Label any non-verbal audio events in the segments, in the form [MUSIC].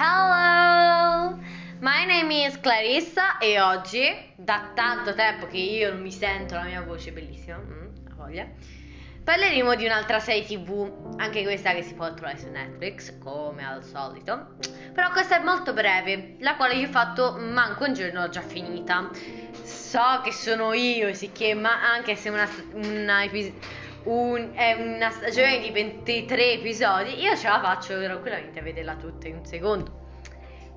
Hello! My name is Clarissa e oggi, da tanto tempo che io non mi sento la mia voce bellissima, mm, voglia, parleremo di un'altra serie tv, anche questa che si può trovare su Netflix, come al solito, però questa è molto breve, la quale io ho fatto manco un giorno, l'ho già finita. So che sono io, sicché, ma anche se una, una, un, è una stagione di 23 episodi, io ce la faccio tranquillamente a vederla tutta in un secondo.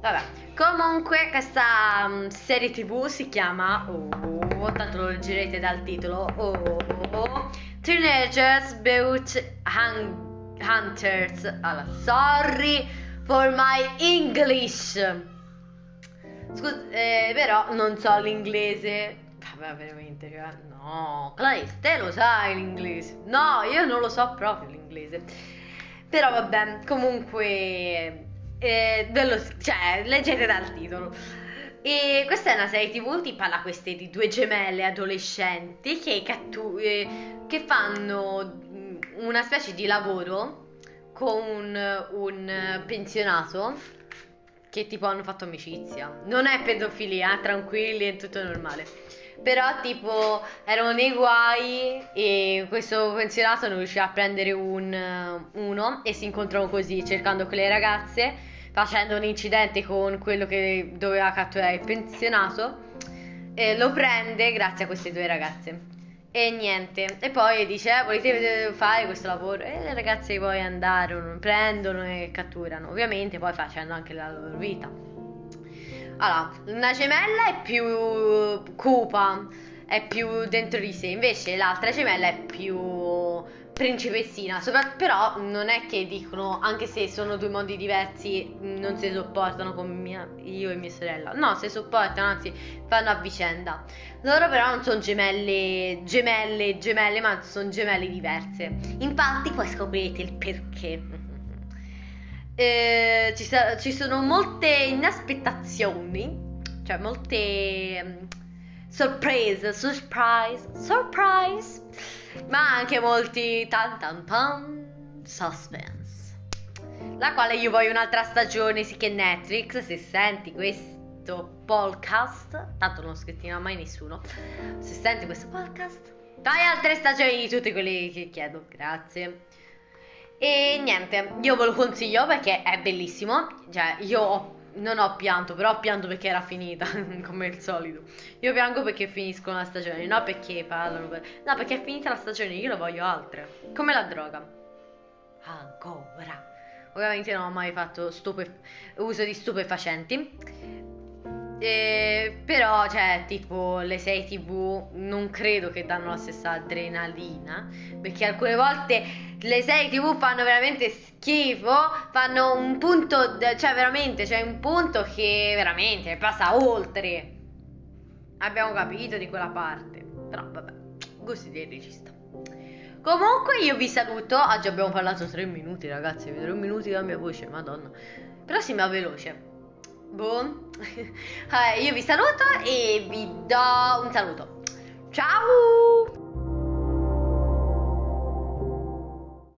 Vabbè, comunque questa um, serie tv si chiama, oh, tanto lo leggerete dal titolo, oh, Teenagers Boot Hun- Hunters. Allora, sorry for my English. Scusa, eh, però non so l'inglese. Vabbè, veramente, cioè, no. Clarice, te lo sai l'inglese? No, io non lo so proprio l'inglese. Però vabbè, comunque eh, dello, cioè, leggete dal titolo. E questa è una serie tv, ti parla queste di due gemelle adolescenti che, cattu- eh, che fanno mm, una specie di lavoro con un, un pensionato che tipo hanno fatto amicizia. Non è pedofilia, tranquilli, è tutto normale. Però tipo erano nei guai e questo pensionato non riusciva a prendere un, uno e si incontrano così cercando quelle ragazze facendo un incidente con quello che doveva catturare il pensionato. E lo prende grazie a queste due ragazze. E niente, e poi dice: eh, Volete fare questo lavoro? E le ragazze poi andarono, prendono e catturano, ovviamente, poi facendo anche la loro vita. Allora, una gemella è più cupa, è più dentro di sé, invece l'altra gemella è più principessina, sopra- però non è che dicono, anche se sono due mondi diversi, non si sopportano come mia, io e mia sorella. No, si sopportano, anzi, fanno a vicenda. Loro però non sono gemelle, gemelle, gemelle, ma sono gemelle diverse. Infatti poi scoprirete il perché. Eh, ci, sa- ci, sono molte inaspettazioni, cioè molte um, sorprese, surprise, surprise ma anche molti tan tan tan suspense. La quale io voglio un'altra stagione, sì che Netflix, se senti questo podcast, tanto non scrittiva mai nessuno, se senti questo podcast, dai altre stagioni di tutte quelle che chiedo, grazie. E niente, io ve lo consiglio perché è bellissimo, cioè io ho non ho pianto, però ho pianto perché era finita, [LAUGHS] come al solito. Io piango perché finiscono la stagione, no perché parlano. Per... No, perché è finita la stagione, io lo voglio altre. Come la droga. Ancora. Ovviamente non ho mai fatto stupe... uso di stupefacenti. Eh, però, cioè, tipo, le 6 TV non credo che danno la stessa adrenalina. Perché alcune volte le 6 TV fanno veramente schifo. Fanno un punto, cioè, veramente, c'è cioè un punto che veramente passa oltre. Abbiamo capito di quella parte. Però, vabbè, gusti del regista. Comunque, io vi saluto. Oggi abbiamo parlato 3 minuti, ragazzi. 3 minuti della mia voce, madonna. Però si va veloce. Boh. [LAUGHS] io vi saluto e vi do un saluto. Ciao!